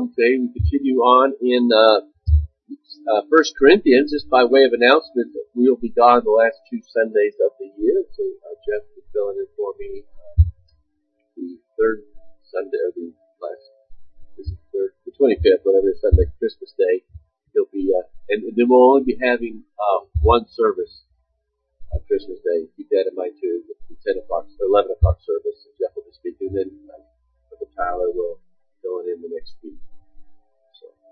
Okay, we continue on in uh, uh, First Corinthians. Just by way of announcement, we'll be gone the last two Sundays of the year. So uh, Jeff is filling in for me uh, the third Sunday or the last, this is the third, the 25th, whatever Sunday, Christmas Day. He'll be, uh, and, and then we'll only be having uh, one service on Christmas Day. Keep that in mind too. The 10 o'clock, 11 o'clock service. Jeff will be speaking. Then uh, Tyler will fill it in the next week.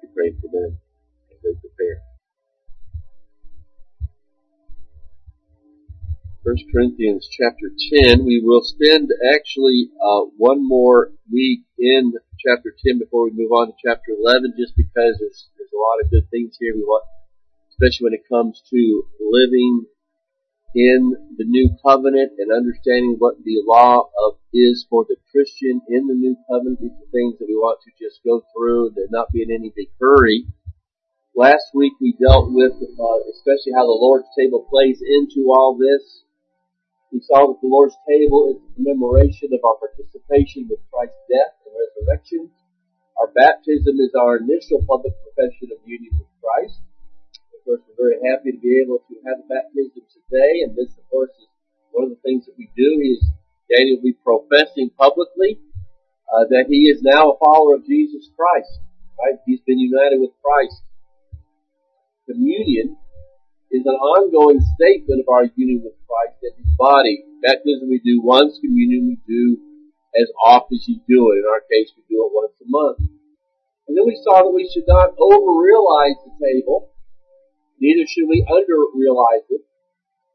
Be praying for them as they prepare. First Corinthians chapter 10. We will spend actually uh, one more week in chapter 10 before we move on to chapter 11 just because there's, there's a lot of good things here. We want, especially when it comes to living in the new covenant and understanding what the law of is for the Christian in the new covenant. These are things that we want to just go through and not be in any big hurry. Last week we dealt with uh, especially how the Lord's table plays into all this. We saw that the Lord's table is a commemoration of our participation with Christ's death and resurrection. Our baptism is our initial public profession of union with Christ course, we're very happy to be able to have a baptism today, and this, of course, is one of the things that we do. Is Daniel will be professing publicly uh, that he is now a follower of Jesus Christ. Right? He's been united with Christ. Communion is an ongoing statement of our union with Christ and His body. Baptism we do once, communion we do as often as you do it. In our case, we do it once a month. And then we saw that we should not over realize the table Neither should we under realize it,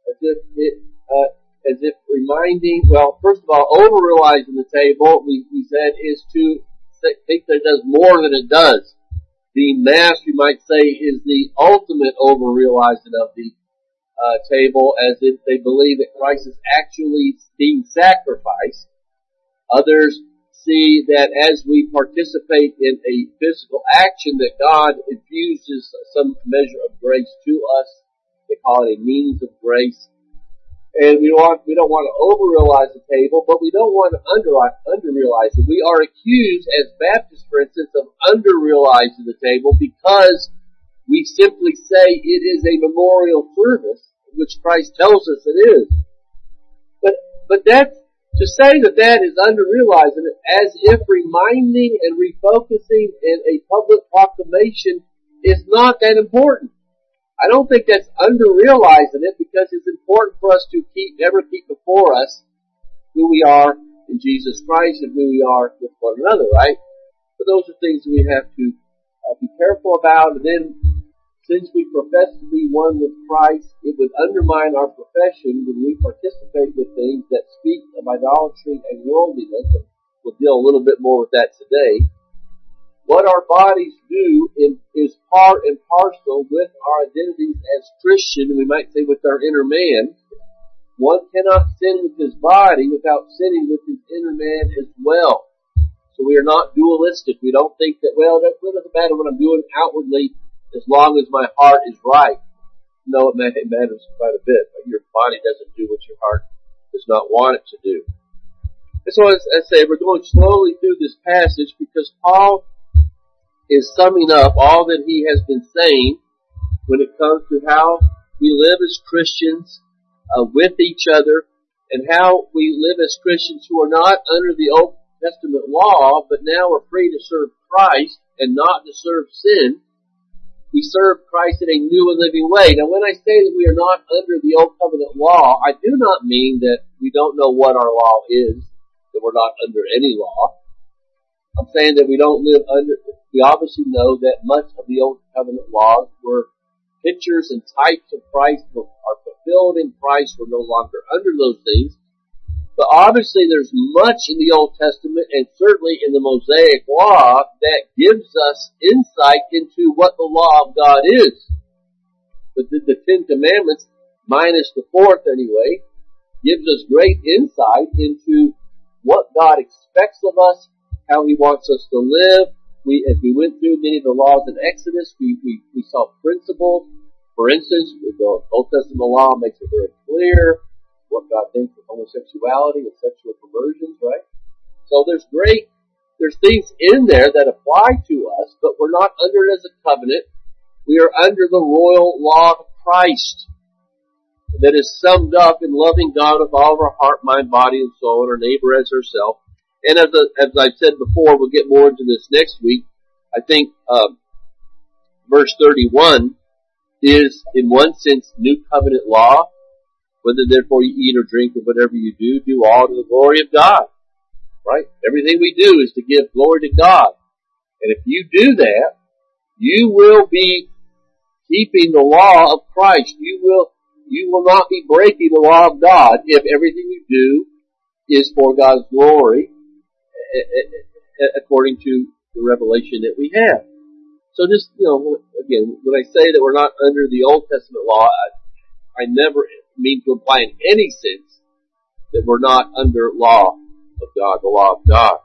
as if it, uh, as if reminding, well, first of all, over realizing the table, we, we said, is to think that it does more than it does. The Mass, you might say, is the ultimate over realizing of the uh, table, as if they believe that Christ is actually being sacrificed. Others see that as we participate in a physical action that God infuses some measure of grace to us. They call it a means of grace. And we want, we don't want to over-realize the table, but we don't want to under, under-realize it. We are accused as Baptists, for instance, of under-realizing the table because we simply say it is a memorial service, which Christ tells us it is. But, but that's to say that that is under-realizing it as if reminding and refocusing in a public proclamation is not that important. I don't think that's under-realizing it because it's important for us to keep, never keep before us who we are in Jesus Christ and who we are with one another, right? But those are things that we have to uh, be careful about and then since we profess to be one with Christ, it would undermine our profession when we participate with things that speak of idolatry and worldliness, we'll deal a little bit more with that today. What our bodies do in, is part and parcel with our identities as Christian, we might say with our inner man. One cannot sin with his body without sinning with his inner man as well. So we are not dualistic. We don't think that, well, that doesn't matter what I'm doing outwardly as long as my heart is right. No, it matters quite a bit, but your body doesn't do what your heart does not want it to do. And so as I say, we're going slowly through this passage because Paul is summing up all that he has been saying when it comes to how we live as Christians uh, with each other and how we live as Christians who are not under the Old Testament law, but now are free to serve Christ and not to serve sin we serve Christ in a new and living way. Now when I say that we are not under the old covenant law, I do not mean that we don't know what our law is, that we're not under any law. I'm saying that we don't live under, we obviously know that much of the old covenant laws were pictures and types of Christ are fulfilled in Christ. We're no longer under those things. But obviously there's much in the Old Testament and certainly in the Mosaic Law that gives us insight into what the law of God is. But the, the Ten Commandments, minus the fourth anyway, gives us great insight into what God expects of us, how He wants us to live. We, as we went through many of the laws in Exodus, we, we, we saw principles. For instance, the Old Testament law makes it very clear what God thinks of homosexuality and sexual perversions, right? So there's great, there's things in there that apply to us, but we're not under it as a covenant. We are under the royal law of Christ that is summed up in loving God with all of our heart, mind, body, and soul, and our neighbor as ourselves. And as, a, as I've said before, we'll get more into this next week. I think um, verse 31 is, in one sense, new covenant law. Whether therefore you eat or drink or whatever you do, do all to the glory of God. Right? Everything we do is to give glory to God. And if you do that, you will be keeping the law of Christ. You will, you will not be breaking the law of God if everything you do is for God's glory according to the revelation that we have. So just, you know, again, when I say that we're not under the Old Testament law, I, I never mean to imply in any sense that we're not under law of God, the law of God.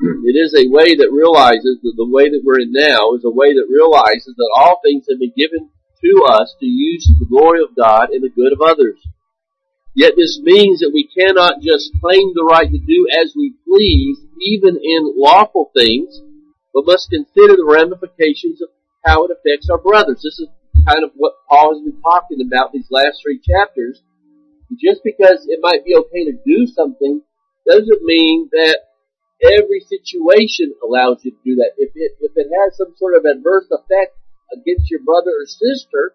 It is a way that realizes that the way that we're in now is a way that realizes that all things have been given to us to use the glory of God and the good of others. Yet this means that we cannot just claim the right to do as we please, even in lawful things, but must consider the ramifications of how it affects our brothers. This is kind of what Paul has been talking about these last three chapters. Just because it might be okay to do something doesn't mean that every situation allows you to do that. If it, if it has some sort of adverse effect against your brother or sister,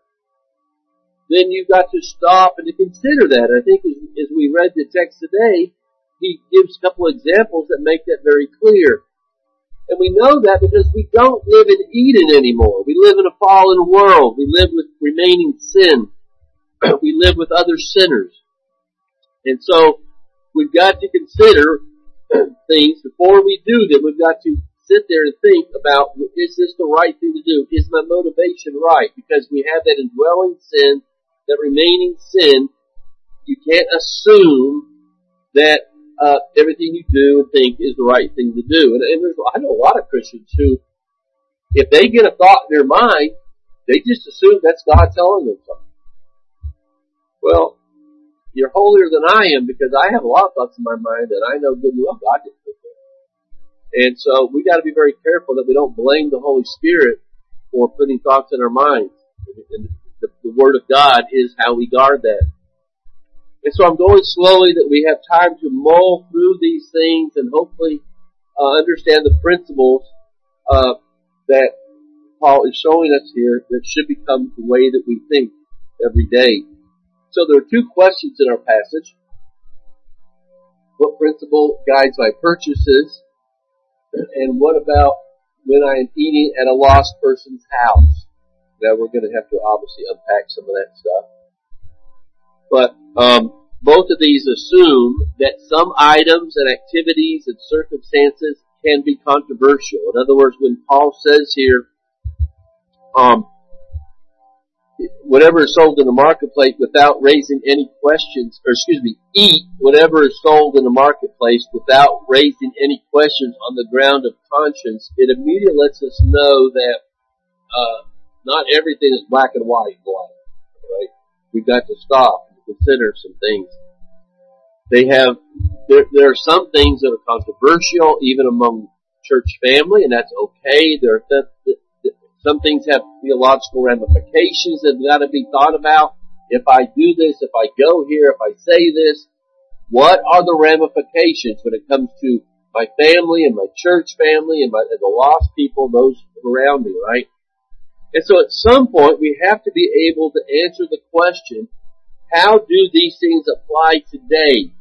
then you've got to stop and to consider that. I think as, as we read the text today, he gives a couple examples that make that very clear. And we know that because we don't live in Eden anymore. We live in a fallen world. We live with remaining sin. we live with other sinners. And so we've got to consider things before we do them. We've got to sit there and think about, is this the right thing to do? Is my motivation right? Because we have that indwelling sin, that remaining sin. You can't assume that uh, everything you do and think is the right thing to do. And, and I know a lot of Christians who, if they get a thought in their mind, they just assume that's God telling them something. Well, you're holier than I am because I have a lot of thoughts in my mind and I know good and well God didn't put them. And so we got to be very careful that we don't blame the Holy Spirit for putting thoughts in our minds. And the, the Word of God is how we guard that. And so I'm going slowly that we have time to mull through these things and hopefully uh, understand the principles uh, that Paul is showing us here that should become the way that we think every day. So there are two questions in our passage. What principle guides my purchases? And what about when I am eating at a lost person's house? Now we're going to have to obviously unpack some of that stuff. But um, both of these assume that some items and activities and circumstances can be controversial. In other words, when Paul says here, um, whatever is sold in the marketplace without raising any questions, or excuse me, eat whatever is sold in the marketplace without raising any questions on the ground of conscience, it immediately lets us know that uh, not everything is black and white, right? We've got to stop consider some things. They have, there, there are some things that are controversial even among church family, and that's okay. There are th- th- some things have theological ramifications that have got to be thought about. If I do this, if I go here, if I say this, what are the ramifications when it comes to my family and my church family and, my, and the lost people, those around me, right? And so at some point we have to be able to answer the question, how do these things apply today?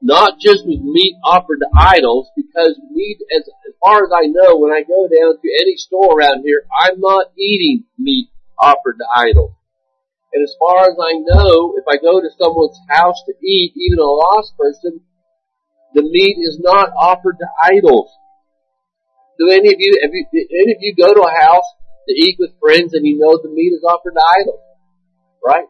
Not just with meat offered to idols, because meat, as, as far as I know, when I go down to any store around here, I'm not eating meat offered to idols. And as far as I know, if I go to someone's house to eat, even a lost person, the meat is not offered to idols. Do any of you, have you, any of you go to a house to eat with friends and you know the meat is offered to idols? Right?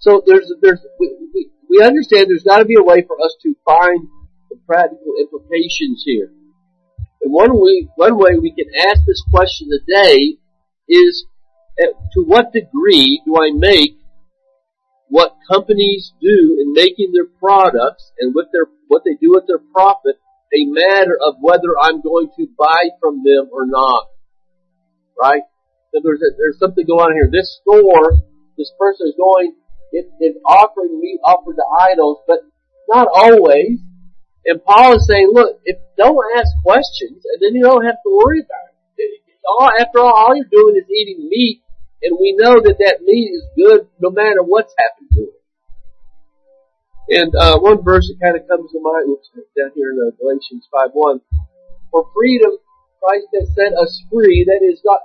So there's, there's, we, we, understand there's got to be a way for us to find the practical implications here. And one way, one way we can ask this question today is, to what degree do I make what companies do in making their products and what their what they do with their profit a matter of whether I'm going to buy from them or not. Right? So there's, a, there's something going on here. This store, this person is going, it, it's offering meat offered to idols, but not always. And Paul is saying, look, if don't ask questions, and then you don't have to worry about it. All, after all, all you're doing is eating meat, and we know that that meat is good no matter what's happened to it. And uh, one verse that kind of comes to mind, oops, down here in uh, Galatians 5.1, For freedom Christ has set us free, that is not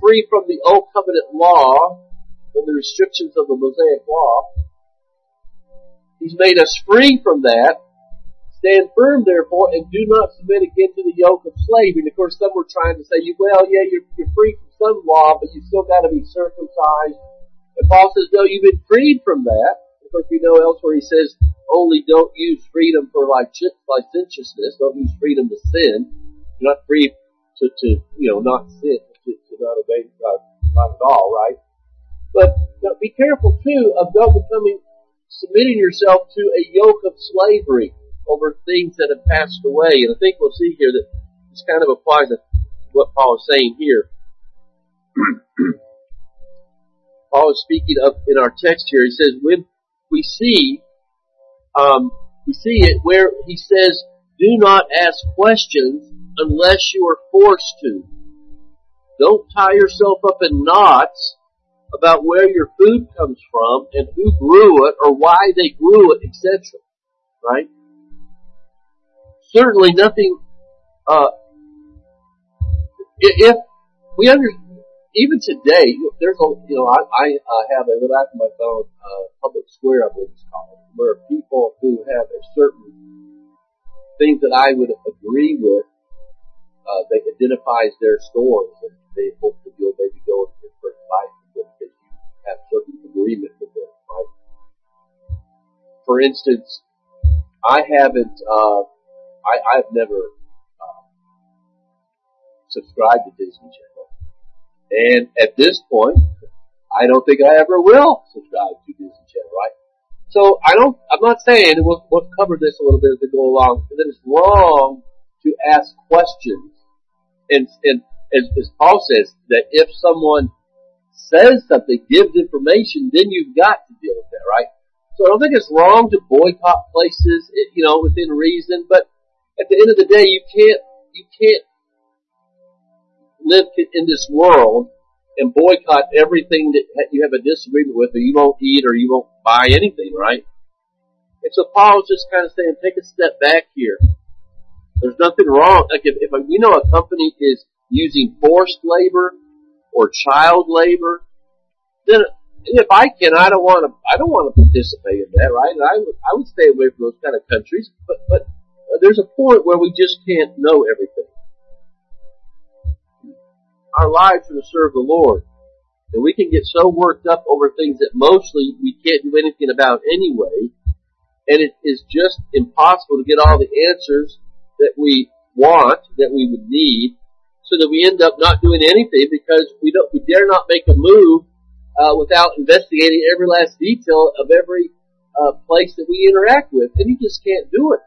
free from the old covenant law, from the restrictions of the Mosaic law. He's made us free from that. Stand firm, therefore, and do not submit again to the yoke of slavery. And of course, some were trying to say, well, yeah, you're, you're free from some law, but you still got to be circumcised. And Paul says, no, you've been freed from that. Of course, we know elsewhere he says, only don't use freedom for licentiousness. Don't use freedom to sin. You're not free to, to you know, not sin, to, to not obey God, not at all, right? But be careful too of not becoming, submitting yourself to a yoke of slavery over things that have passed away. And I think we'll see here that this kind of applies to what Paul is saying here. Paul is speaking of in our text here. He says, when we see, um, we see it where he says, do not ask questions unless you are forced to. Don't tie yourself up in knots about where your food comes from and who grew it or why they grew it, etc. Right? Certainly nothing, uh, if we under, even today, there's a, you know, I, I uh, have a little on my phone, uh, Public Square, I believe it's called, where people who have a certain things that I would agree with, uh, they identifies their stores and they hope that you'll maybe go from them because you have certain agreement with them, right? For instance, I haven't, uh, I, I've never, uh, subscribed to Disney Channel. And at this point, I don't think I ever will subscribe to Disney Channel, right? So I don't, I'm not saying, we'll, we'll cover this a little bit as we go along, that it's wrong to ask questions. And, and as, as Paul says, that if someone says something, gives information, then you've got to deal with that, right? So I don't think it's wrong to boycott places, you know, within reason, but at the end of the day, you can't, you can't live in this world and boycott everything that you have a disagreement with or you won't eat or you won't buy anything, right? And so Paul's just kind of saying, take a step back here. There's nothing wrong. Like if, if we know a company is using forced labor or child labor, then if I can, I don't want to, I don't want to participate in that, right? I would, I would stay away from those kind of countries, but, but uh, there's a point where we just can't know everything our lives are to serve the Lord. And we can get so worked up over things that mostly we can't do anything about anyway. And it is just impossible to get all the answers that we want, that we would need, so that we end up not doing anything because we don't, we dare not make a move, uh, without investigating every last detail of every, uh, place that we interact with. And you just can't do it.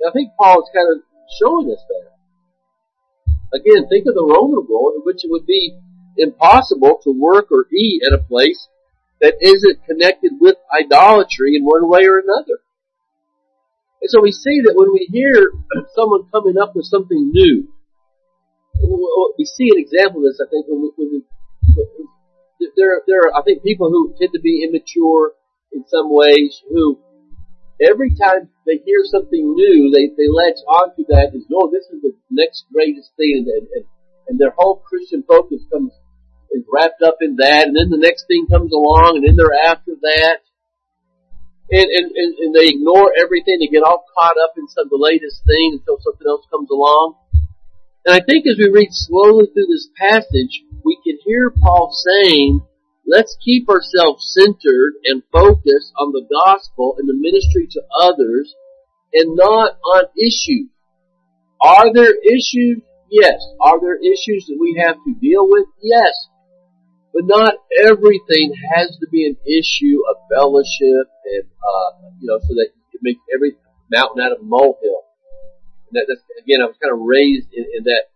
And I think Paul is kind of showing us that. Again, think of the Roman world in which it would be impossible to work or eat at a place that isn't connected with idolatry in one way or another. And so we see that when we hear someone coming up with something new, we see an example of this, I think, when we, when we there, there are, I think, people who tend to be immature in some ways who every time they hear something new, they, they latch onto that as, oh, this is the next greatest thing, and, and, and their whole Christian focus comes, is wrapped up in that, and then the next thing comes along, and then they're after that. And, and, and, and they ignore everything, they get all caught up in some, the latest thing until something else comes along. And I think as we read slowly through this passage, we can hear Paul saying, Let's keep ourselves centered and focused on the gospel and the ministry to others and not on issues. Are there issues? Yes. Are there issues that we have to deal with? Yes. But not everything has to be an issue of fellowship and, uh, you know, so that you can make every mountain out of a molehill. That, that's, again, I was kind of raised in, in that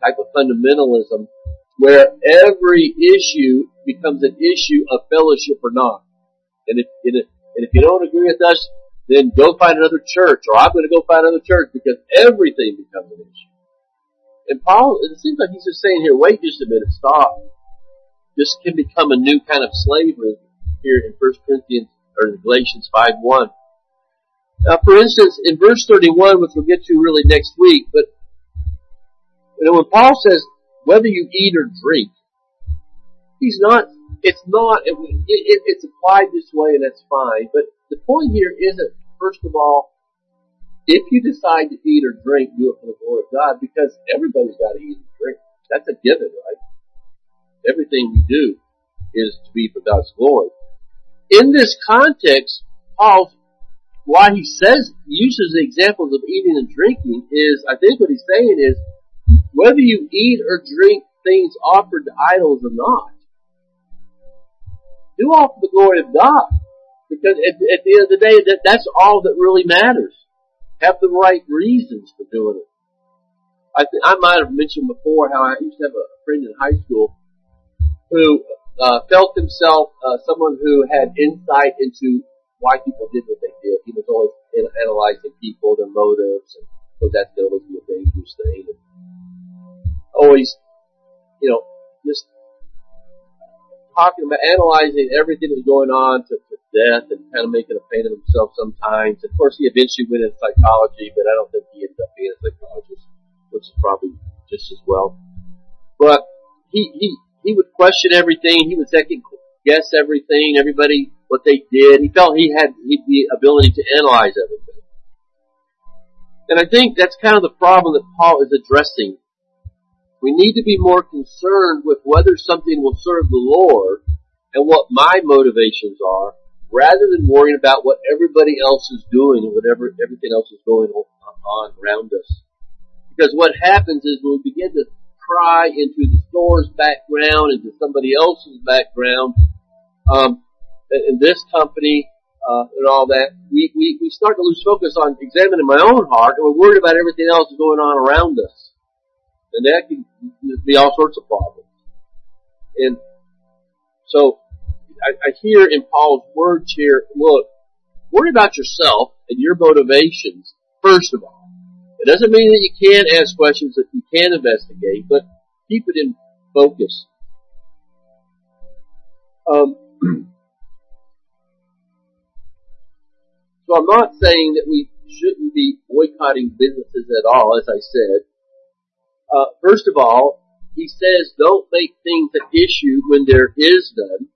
type of fundamentalism where every issue becomes an issue of fellowship or not. And if, and if, and if you don't agree with us, then go find another church, or I'm going to go find another church because everything becomes an issue. And Paul, it seems like he's just saying here, wait just a minute, stop. This can become a new kind of slavery here in 1 Corinthians, or Galatians 5 1. Now, for instance, in verse 31, which we'll get to really next week, but you know, when Paul says, whether you eat or drink, he's not, it's not, it, it, it's applied this way and that's fine, but the point here isn't, first of all, if you decide to eat or drink, do it for the glory of God, because everybody's got to eat and drink. That's a given, right? Everything we do is to be for God's glory. In this context, Paul, why he says, uses the examples of eating and drinking is, I think what he's saying is, whether you eat or drink things offered to idols or not, do all for the glory of God. Because at, at the end of the day, that, that's all that really matters. Have the right reasons for doing it. I th- I might have mentioned before how I used to have a friend in high school who uh, felt himself uh, someone who had insight into why people did what they did. He was always analyzing people, their motives, and that's going to always be a dangerous thing. And always, you know, just talking about analyzing everything that was going on to, to death and kind of making a pain of himself sometimes. Of course, he eventually went into psychology, but I don't think he ended up being a psychologist, which is probably just as well. But he he he would question everything. He would second guess everything, everybody what they did. He felt he had the ability to analyze everything. And I think that's kind of the problem that Paul is addressing we need to be more concerned with whether something will serve the Lord and what my motivations are, rather than worrying about what everybody else is doing and whatever everything else is going on around us. Because what happens is when we begin to pry into the store's background, into somebody else's background, um, in this company, uh, and all that, we, we, we start to lose focus on examining my own heart, and we're worried about everything else going on around us. And that can be all sorts of problems. And so I, I hear in Paul's words here, look, worry about yourself and your motivations first of all. It doesn't mean that you can't ask questions, that you can investigate, but keep it in focus. Um, so I'm not saying that we shouldn't be boycotting businesses at all, as I said. Uh, first of all, he says don't make things an issue when there is none.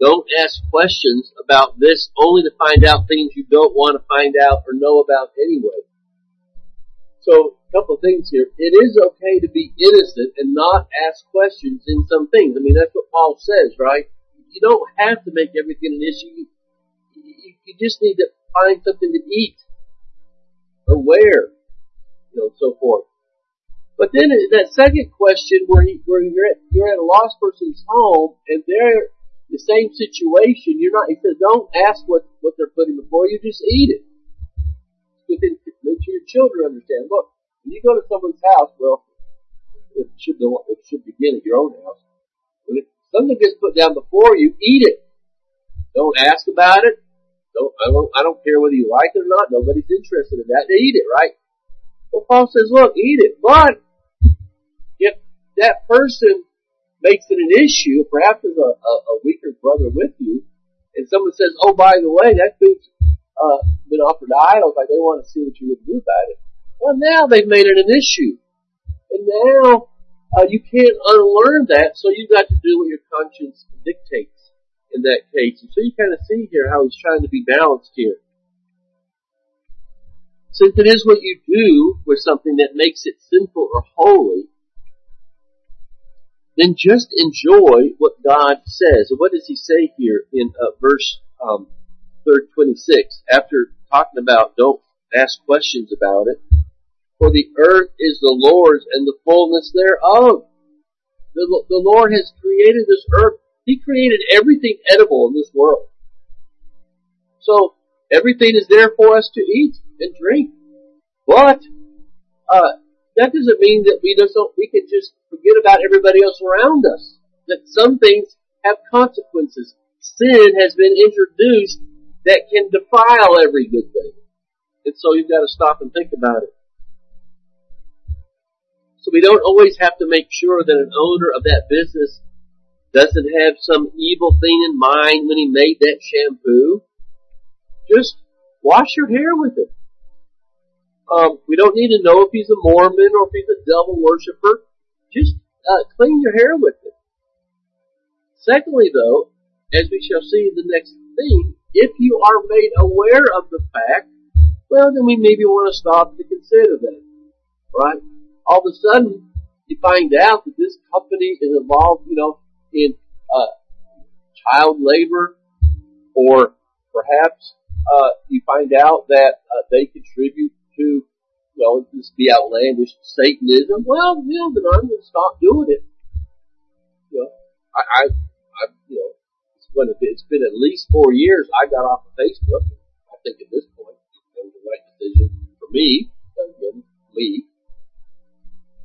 Don't ask questions about this only to find out things you don't want to find out or know about anyway. So, a couple of things here. It is okay to be innocent and not ask questions in some things. I mean, that's what Paul says, right? You don't have to make everything an issue. You, you, you just need to find something to eat or wear, you know, so forth. But then uh, that second question where, he, where you're at, you're at a lost person's home and they're the same situation, you're not, he says, don't ask what, what they're putting before you, just eat it. Within, make sure your children understand. Look, when you go to someone's house, well, it should it should begin at your own house. When it, something gets put down before you, eat it. Don't ask about it. Don't, I don't, I don't care whether you like it or not. Nobody's interested in that. They eat it, right? Well, Paul says, look, eat it, but if that person makes it an issue, perhaps there's a, a, a weaker brother with you, and someone says, oh, by the way, that food's uh, been offered to idols, like they want to see what you would do about it. Well, now they've made it an issue. And now uh, you can't unlearn that, so you've got to do what your conscience dictates in that case. And so you kind of see here how he's trying to be balanced here. Since it is what you do with something that makes it sinful or holy, then just enjoy what God says. And what does he say here in uh, verse um, 26? After talking about don't ask questions about it. For the earth is the Lord's and the fullness thereof. The, the Lord has created this earth. He created everything edible in this world. So everything is there for us to eat and drink. But uh, that doesn't mean that we just don't, we can just forget about everybody else around us. That some things have consequences. Sin has been introduced that can defile every good thing. And so you've got to stop and think about it. So we don't always have to make sure that an owner of that business doesn't have some evil thing in mind when he made that shampoo. Just wash your hair with it. Um, we don't need to know if he's a Mormon or if he's a devil worshiper. Just uh, clean your hair with it. Secondly, though, as we shall see in the next thing, if you are made aware of the fact, well, then we maybe want to stop to consider that, right? All of a sudden, you find out that this company is involved, you know, in uh, child labor, or perhaps uh, you find out that uh, they contribute to, well, this be outlandish Satanism. Well, you know, then I'm going to stop doing it. You know, I, I, I you know, it's been, it's been at least four years. I got off of Facebook. I think at this point, it was the right decision for me. Again, me.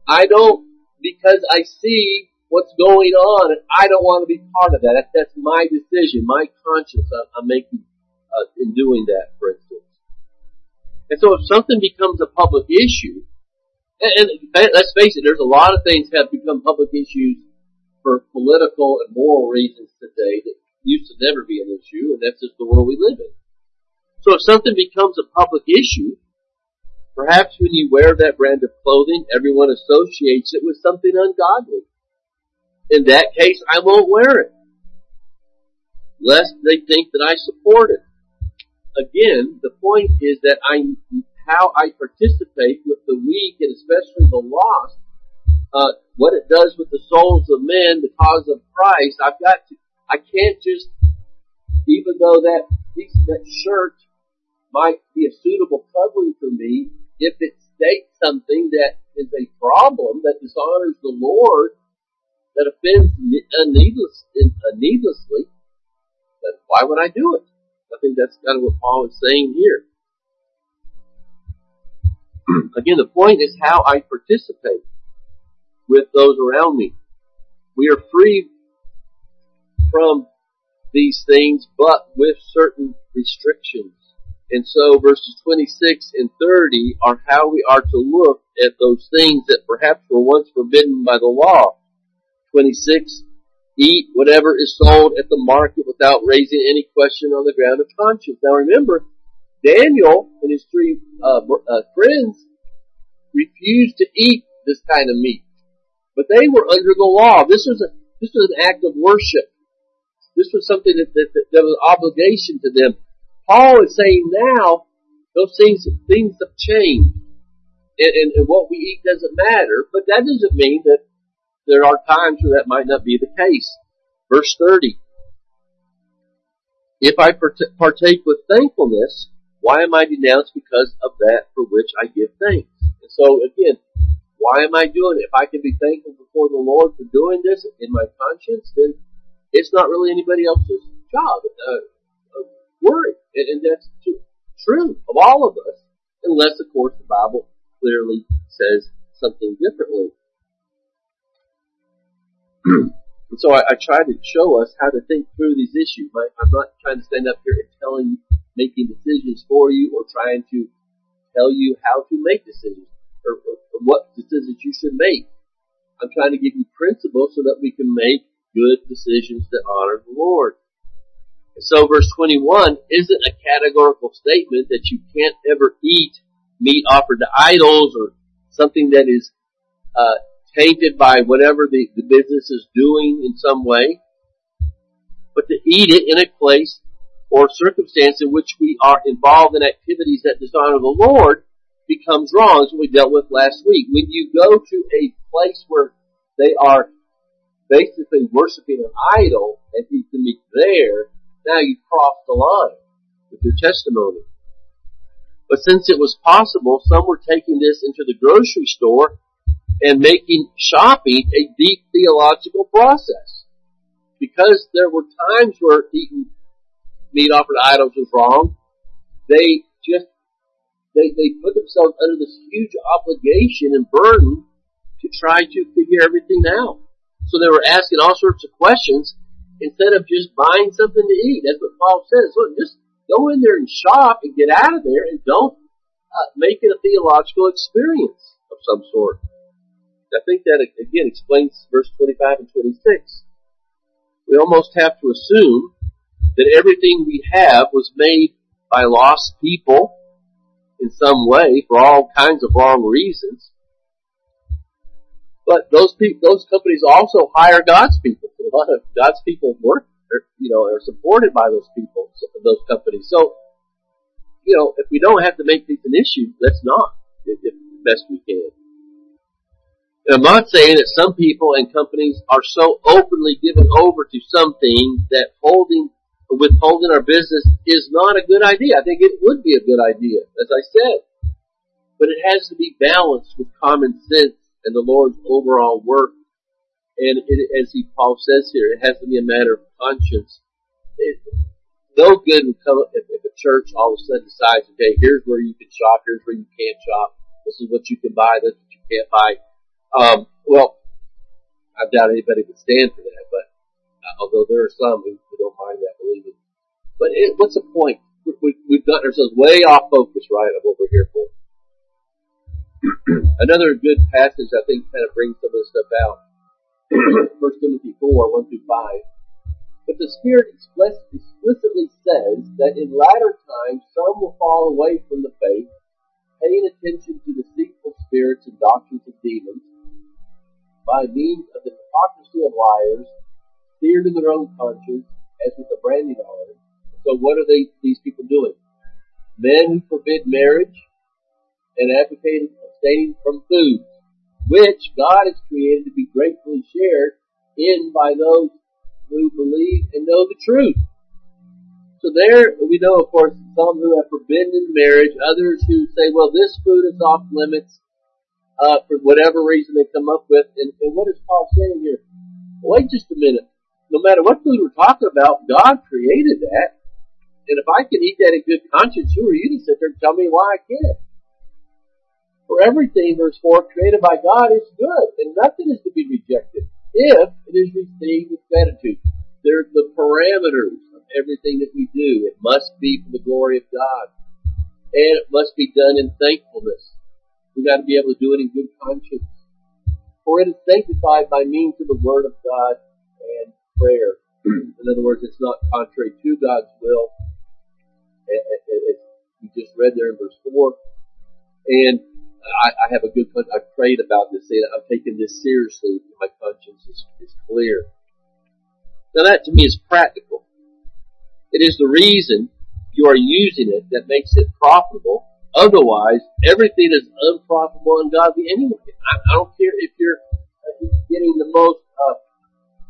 I don't because I see what's going on, and I don't want to be part of that. That's, that's my decision, my conscience. I'm, I'm making uh, in doing that, for instance. And so, if something becomes a public issue, and, and let's face it, there's a lot of things have become public issues for political and moral reasons today that used to never be an issue, and that's just the world we live in. So, if something becomes a public issue, Perhaps when you wear that brand of clothing, everyone associates it with something ungodly. In that case, I won't wear it. Lest they think that I support it. Again, the point is that I, how I participate with the weak and especially the lost, uh, what it does with the souls of men, the cause of Christ, I've got to, I can't just, even though that that shirt might be a suitable covering for me, if it states something that is a problem that dishonors the Lord, that offends needless, needlessly, then why would I do it? I think that's kind of what Paul is saying here. Again, the point is how I participate with those around me. We are free from these things, but with certain restrictions. And so verses 26 and 30 are how we are to look at those things that perhaps were once forbidden by the law. 26, eat whatever is sold at the market without raising any question on the ground of conscience. Now remember, Daniel and his three uh, uh, friends refused to eat this kind of meat, but they were under the law. This was a this was an act of worship. This was something that, that, that, that was an obligation to them. Paul is saying now those things things have changed, and, and, and what we eat doesn't matter. But that doesn't mean that there are times where that might not be the case. Verse 30. If I partake with thankfulness, why am I denounced because of that for which I give thanks? And so again, why am I doing it? If I can be thankful before the Lord for doing this in my conscience, then it's not really anybody else's job. Uh, worry. And, and that's true of all of us, unless, of course, the Bible clearly says something differently. And so I, I, try to show us how to think through these issues. I'm not trying to stand up here and telling, you, making decisions for you, or trying to tell you how to make decisions, or, or, or what decisions you should make. I'm trying to give you principles so that we can make good decisions that honor the Lord. And So verse 21 isn't a categorical statement that you can't ever eat meat offered to idols or something that is uh, tainted by whatever the, the business is doing in some way, but to eat it in a place or circumstance in which we are involved in activities that dishonor the Lord becomes wrong, as we dealt with last week. When you go to a place where they are basically worshiping an idol and eat the meat there, now you've crossed the line with your testimony. But since it was possible, some were taking this into the grocery store and making shopping a deep theological process. Because there were times where eating meat offered to idols was wrong, they just they, they put themselves under this huge obligation and burden to try to figure everything out. So they were asking all sorts of questions instead of just buying something to eat. That's what Paul says. Look, just go in there and shop and get out of there and don't uh, make it a theological experience of some sort. I think that again explains verse 25 and 26. We almost have to assume that everything we have was made by lost people in some way for all kinds of wrong reasons. But those people, those companies also hire God's people. A lot of God's people work, or, you know, are supported by those people, those companies. So, you know, if we don't have to make this an issue, let's not, if, if best we can. And I'm not saying that some people and companies are so openly given over to something that holding withholding our business is not a good idea. I think it would be a good idea, as I said. But it has to be balanced with common sense and the Lord's overall work. And it, as he, Paul says here, it has to be a matter of conscience. It, no good would come if, if a church all of a sudden decides, okay, here's where you can shop, here's where you can't shop, this is what you can buy, this is what you can't buy. Um, well, I doubt anybody would stand for that, but uh, although there are some who, who don't mind that believing. But it, what's the point? We, we've gotten ourselves way off focus, right, of what we're here for. Another good passage I think kind of brings some of this stuff out. 1 Timothy 4, 1 through 5. But the Spirit explicitly says that in latter times some will fall away from the faith, paying attention to deceitful spirits and doctrines of demons, by means of the hypocrisy of liars, seared in their own conscience, as with a branding iron. So what are they, these people doing? Men who forbid marriage and advocate abstaining from foods, which God has created to be gratefully shared in by those who believe and know the truth. So there, we know of course some who have forbidden marriage, others who say, well this food is off limits, uh, for whatever reason they come up with. And, and what is Paul saying here? Wait just a minute no matter what food we're talking about, God created that. And if I can eat that in good conscience, who are you to sit there and tell me why I can't? For everything, verse 4, created by God is good, and nothing is to be rejected if it is received with gratitude. There's the parameters of everything that we do. It must be for the glory of God. And it must be done in thankfulness. We've got to be able to do it in good conscience. For it is sanctified by means of the Word of God and prayer. In other words, it's not contrary to God's will. It, we just read there in verse 4. And I, I have a good, I prayed about this, saying I'm taking this seriously. My conscience is, is clear. Now that to me is practical. It is the reason you are using it that makes it profitable. Otherwise, everything is unprofitable and ungodly anyway. I, I don't care if you're getting the most uh,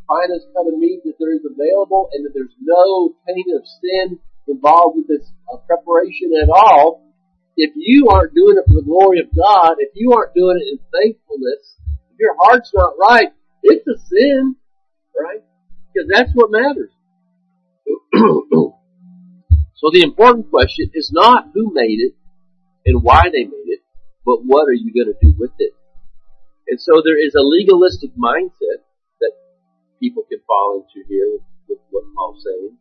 finest cut of meat that there is available and that there's no taint of sin involved with this uh, preparation at all, if you aren't doing it for the glory of God, if you aren't doing it in thankfulness, if your heart's not right, it's a sin, right? Because that's what matters. so the important question is not who made it and why they made it, but what are you going to do with it? And so there is a legalistic mindset that people can fall into here with, what Paul's saying.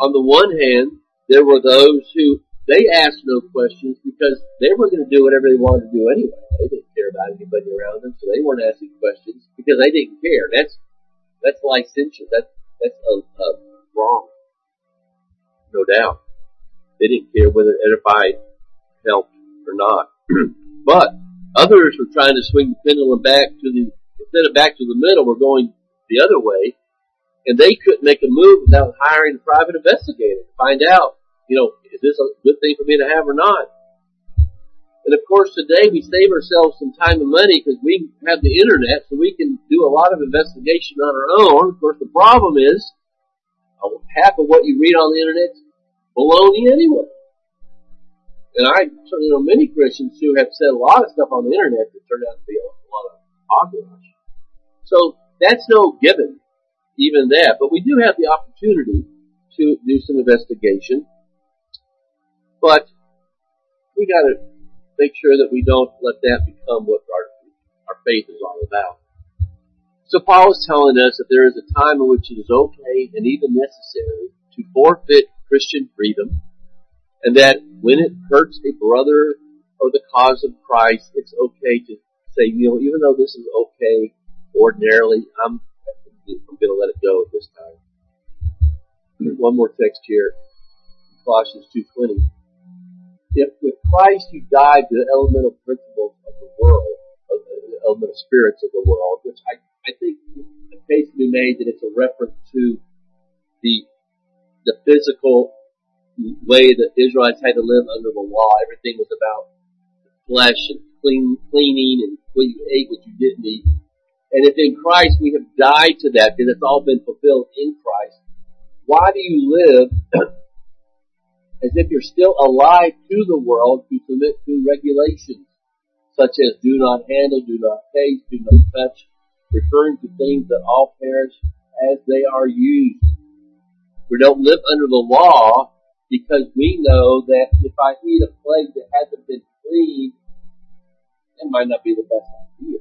On the one hand, there were those who they asked no questions because they were going to do whatever they wanted to do anyway. They didn't care about anybody around them, so they weren't asking questions because they didn't care. That's that's licentious. That's that's a, a wrong, no doubt. They didn't care whether it edified helped or not. but others were trying to swing the pendulum back to the instead of back to the middle, we're going the other way, and they couldn't make a move without hiring a private investigator to find out, you know, is this a good thing for me to have or not? And of course today we save ourselves some time and money because we have the internet so we can do a lot of investigation on our own. Of course the problem is uh, half of what you read on the internet is baloney anyway. And I certainly know many Christians who have said a lot of stuff on the internet that turned out to be a, lot of hogwash. So that's no given, even that, but we do have the opportunity to do some investigation. But we gotta make sure that we don't let that become what our, our faith is all about. So Paul is telling us that there is a time in which it is okay and even necessary to forfeit Christian freedom, and that when it hurts a brother or the cause of Christ, it's okay to say, you know, even though this is okay ordinarily, I'm, I'm going to let it go at this time. One more text here, Colossians 2.20. If with Christ you died to the elemental principles of the world, of the elemental spirits of the world, which I, I think the case can be made that it's a reference to the the physical way that Israelites had to live under the law. Everything was about flesh and clean, cleaning and what you ate, what you didn't eat. And if in Christ we have died to that because it's all been fulfilled in Christ, why do you live as if you're still alive to the world to submit to regulations such as do not handle, do not taste, do not touch, referring to things that all perish as they are used? We don't live under the law because we know that if I eat a plague that hasn't been clean, it might not be the best idea.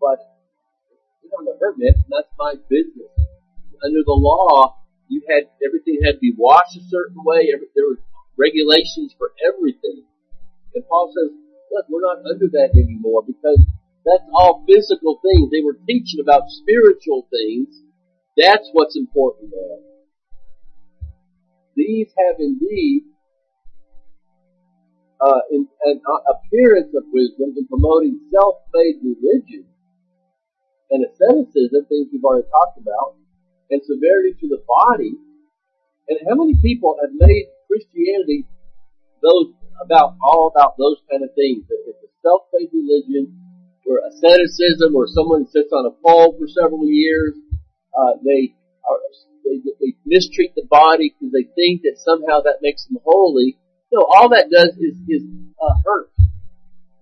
But it don't hurt me. That's my business. Under the law, you had everything had to be washed a certain way. Every, there were regulations for everything. And Paul says, look, we're not under that anymore because that's all physical things. They were teaching about spiritual things. That's what's important there. These have indeed uh, in, an appearance of wisdom in promoting self-made religion and asceticism, things we've already talked about, and severity to the body. And how many people have made Christianity those about all about those kind of things? That it's a self-made religion where asceticism, where someone sits on a pole for several years, uh, they they, they mistreat the body because they think that somehow that makes them holy. No, all that does is, is uh, hurt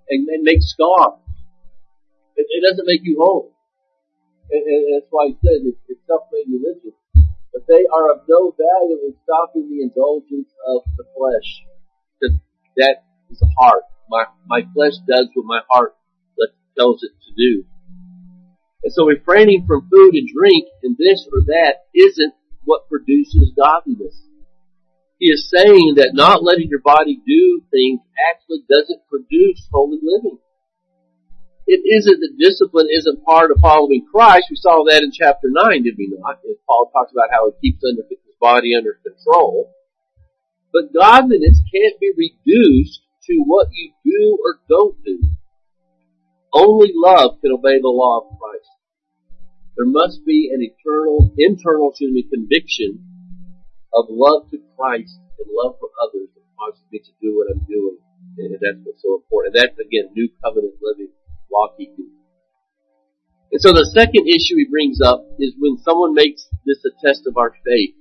and, and make scars. It, it, doesn't make you whole. And, and that's why he said it's, it's self-made religion. But they are of no value in stopping the indulgence of the flesh. Because that is the heart. My, my flesh does what my heart tells it to do. And so refraining from food and drink and this or that isn't what produces godliness. He is saying that not letting your body do things actually doesn't produce holy living. It isn't that discipline isn't part of following Christ. We saw that in chapter 9, did we not? As Paul talks about how he keeps under his body under control. But godliness can't be reduced to what you do or don't do. Only love can obey the law of Christ. There must be an eternal, internal, me, conviction of love to Christ and love for others that causes me to do what I'm doing. And that's what's so important. And that's again, new covenant living, law keeping. And so the second issue he brings up is when someone makes this a test of our faith,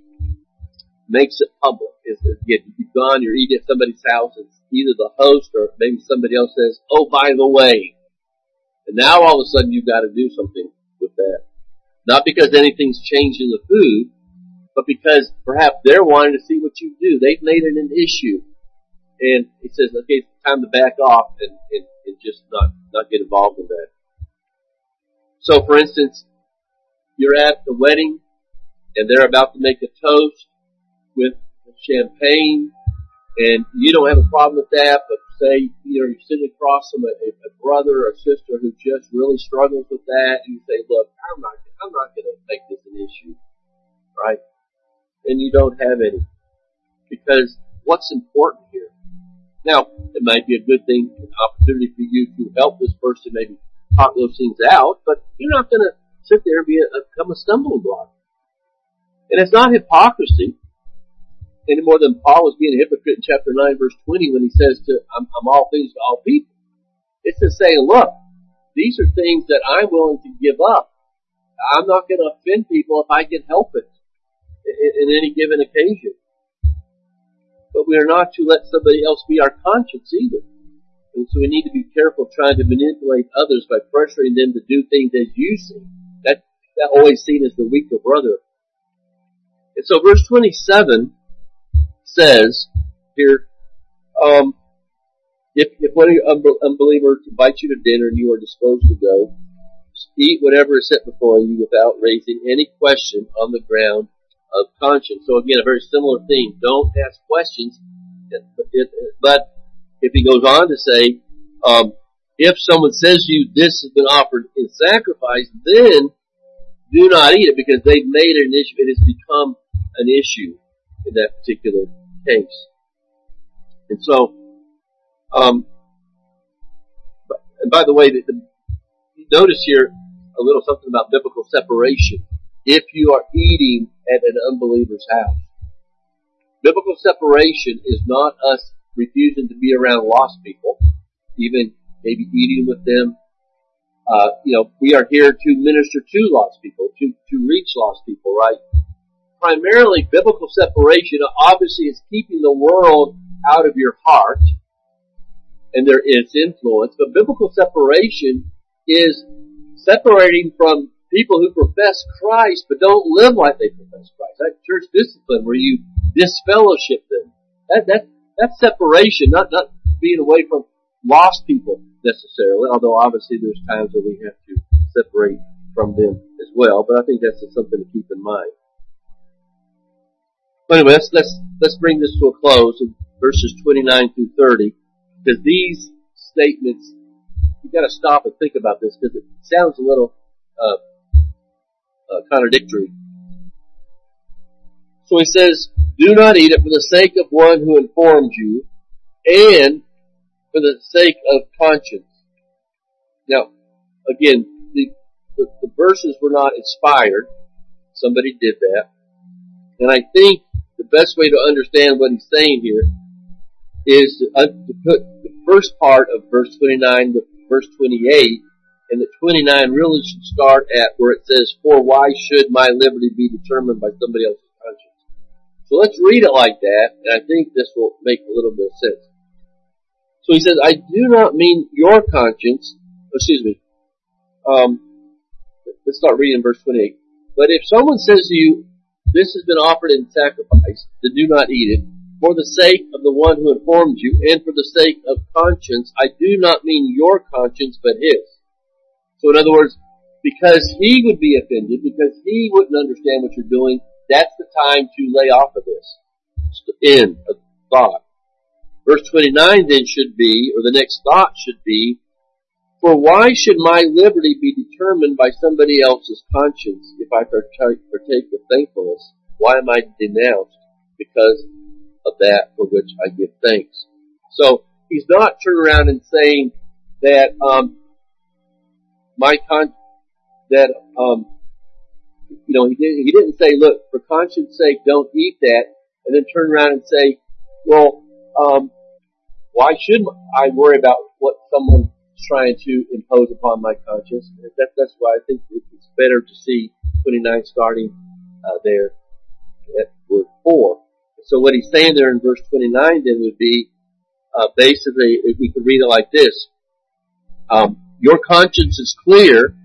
makes it public. Is again, you've gone, you're eating at somebody's house, it's either the host or maybe somebody else says, oh, by the way, and now all of a sudden you've got to do something with that. Not because anything's changed in the food, but because perhaps they're wanting to see what you do. They've made it an issue. And he says, okay, it's time to back off and, and, and just not, not get involved in that. So for instance, you're at the wedding and they're about to make a toast with champagne and you don't have a problem with that, but say, you know, you're sitting across from a, a brother or sister who just really struggles with that, and you say, look, I'm not, I'm not going to make this an issue, right? And you don't have any. Because what's important here? Now, it might be a good thing, an opportunity for you to help this person maybe talk those things out, but you're not going to sit there and be a, become a stumbling block. And it's not hypocrisy any more than Paul was being a hypocrite in chapter 9 verse 20 when he says to, I'm, I'm all things to all people. It's to say, look, these are things that I'm willing to give up. I'm not going to offend people if I can help it in, in any given occasion. But we are not to let somebody else be our conscience either. And so we need to be careful trying to manipulate others by pressuring them to do things as you see. That, that always seen as the weaker brother. And so verse 27 says here, um, if, if one unbelievers invites you to dinner and you are disposed to go, eat whatever is set before you without raising any question on the ground of conscience. So again, a very similar theme. Don't ask questions. But if he goes on to say, um, if someone says to you, this has been offered in sacrifice, then do not eat it because they've made it an issue. It has become an issue in that particular case. And so, um, and by the way, the, the, notice here a little something about biblical separation. If you are eating at an unbeliever's house, biblical separation is not us refusing to be around lost people, even maybe eating with them. Uh, you know, we are here to minister to lost people, to, to reach lost people, right? Primarily, biblical separation obviously is keeping the world out of your heart and there is influence, but biblical separation is separating from people who profess Christ but don't live like they profess Christ. That church discipline where you disfellowship them. That, that, that's separation, not, not being away from lost people necessarily, although obviously there's times where we have to separate from them as well, but I think that's something to keep in mind. Anyway, let's, let's, let's bring this to a close in verses 29 through 30, because these statements, you gotta stop and think about this, because it sounds a little, uh, uh, contradictory. So he says, do not eat it for the sake of one who informed you, and for the sake of conscience. Now, again, the, the, the verses were not inspired. Somebody did that. And I think the best way to understand what he's saying here is to, uh, to put the first part of verse 29 with verse 28, and the 29 really should start at where it says, For why should my liberty be determined by somebody else's conscience? So let's read it like that, and I think this will make a little bit of sense. So he says, I do not mean your conscience, excuse me, um, let's start reading verse 28. But if someone says to you, this has been offered in sacrifice, then do not eat it, for the sake of the one who informed you, and for the sake of conscience, I do not mean your conscience, but his. So in other words, because he would be offended, because he wouldn't understand what you're doing, that's the time to lay off of this. It's the end of thought. Verse 29 then should be, or the next thought should be, for why should my liberty be determined by somebody else's conscience if I partake, partake with thankfulness? Why am I denounced? Because of that for which I give thanks. So he's not turning around and saying that um, my con that um, you know he didn't he didn't say look for conscience sake don't eat that and then turn around and say well um, why should I worry about what someone's trying to impose upon my conscience? That, that's why I think it's better to see 29 starting uh, there at word for. So what he's saying there in verse 29 then would be, uh, basically, if we could read it like this, um, your conscience is clear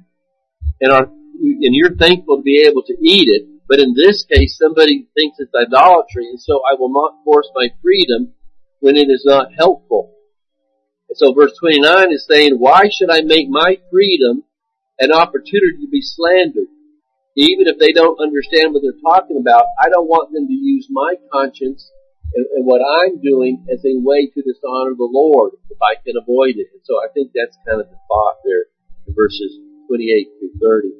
and, and you're thankful to be able to eat it, but in this case somebody thinks it's idolatry and so I will not force my freedom when it is not helpful. And so verse 29 is saying, why should I make my freedom an opportunity to be slandered? Even if they don't understand what they're talking about, I don't want them to use my conscience and, and what I'm doing as a way to dishonor the Lord if I can avoid it. And so I think that's kind of the thought there in verses 28 through 30.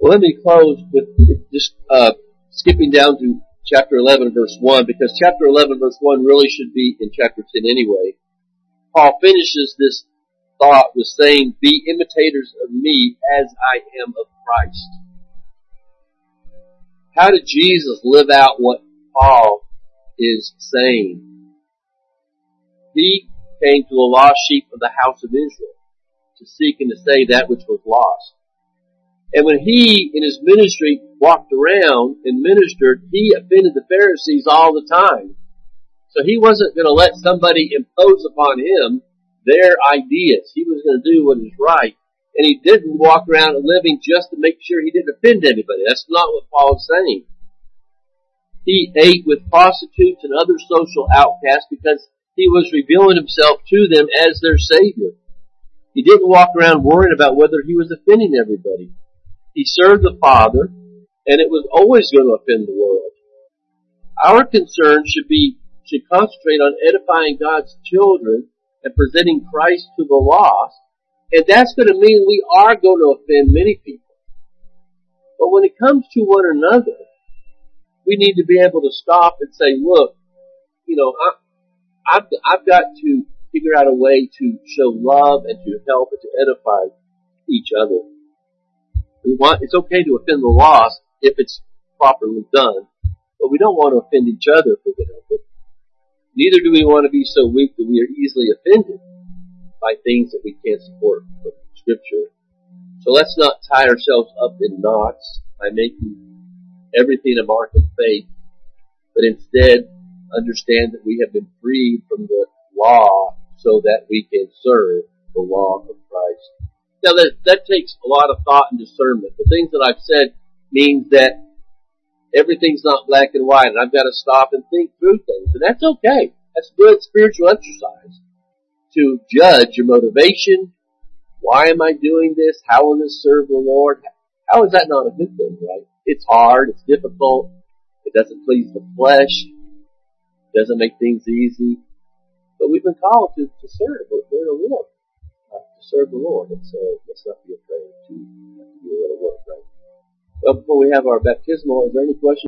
Well, let me close with just uh, skipping down to chapter 11 verse 1 because chapter 11 verse 1 really should be in chapter 10 anyway. Paul finishes this thought with saying, be imitators of me as I am of Christ. How did Jesus live out what Paul is saying? He came to the lost sheep of the house of Israel to seek and to save that which was lost. And when he, in his ministry, walked around and ministered, he offended the Pharisees all the time. So he wasn't going to let somebody impose upon him their ideas. He was going to do what is right. And he didn't walk around living just to make sure he didn't offend anybody. That's not what Paul is saying. He ate with prostitutes and other social outcasts because He was revealing himself to them as their Savior. He didn't walk around worrying about whether he was offending everybody. He served the Father, and it was always going to offend the world. Our concern should be, should concentrate on edifying God's children and presenting Christ to the lost, and that's going to mean we are going to offend many people. But when it comes to one another, we need to be able to stop and say, look, you know, I, I've, I've got to figure out a way to show love and to help and to edify each other. We want, it's okay to offend the lost if it's properly done, but we don't want to offend each other if we can help it. Neither do we want to be so weak that we are easily offended by things that we can't support from scripture. So let's not tie ourselves up in knots by making everything a mark of faith, but instead understand that we have been freed from the law so that we can serve the law of Christ. Now that, that takes a lot of thought and discernment. The things that I've said means that everything's not black and white and I've got to stop and think through things. And that's okay. That's good spiritual exercise. To judge your motivation. Why am I doing this? How will this serve the Lord? How is that not a good thing, right? It's hard, it's difficult, it doesn't please the flesh, it doesn't make things easy. But we've been called to, to serve, we're war, uh, to serve the Lord, and so let's not be afraid to do a little work, right? Well, before we have our baptismal, is there any questions?